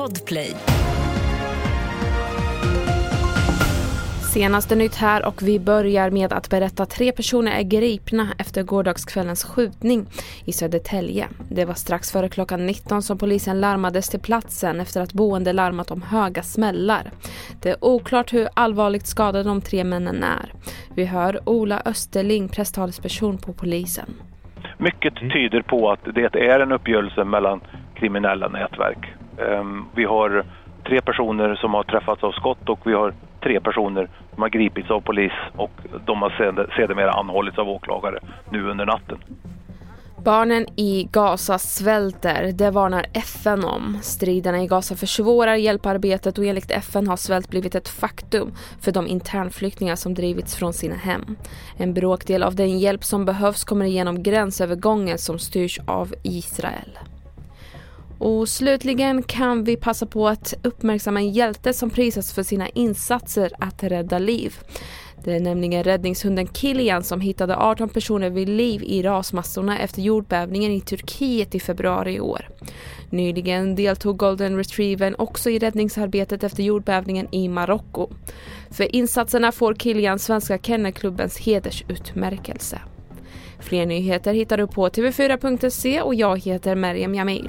Podplay. Senaste nytt här och vi börjar med att berätta att tre personer är gripna efter gårdagskvällens skjutning i Södertälje. Det var strax före klockan 19 som polisen larmades till platsen efter att boende larmat om höga smällar. Det är oklart hur allvarligt skadade de tre männen är. Vi hör Ola Österling, presstalesperson på polisen. Mycket tyder på att det är en uppgörelse mellan kriminella nätverk. Ehm, vi har tre personer som har träffats av skott och vi har tre personer som har gripits av polis och de har sedermera anhållits av åklagare nu under natten. Barnen i Gaza svälter, det varnar FN om. Striderna i Gaza försvårar hjälparbetet och enligt FN har svält blivit ett faktum för de internflyktingar som drivits från sina hem. En bråkdel av den hjälp som behövs kommer igenom gränsövergången som styrs av Israel. Och slutligen kan vi passa på att uppmärksamma en hjälte som prisas för sina insatser att rädda liv. Det är nämligen räddningshunden Kilian som hittade 18 personer vid liv i rasmassorna efter jordbävningen i Turkiet i februari i år. Nyligen deltog Golden Retrievern också i räddningsarbetet efter jordbävningen i Marocko. För insatserna får Kilian Svenska Kennelklubbens hedersutmärkelse. Fler nyheter hittar du på tv4.se och jag heter Merjem Jamil.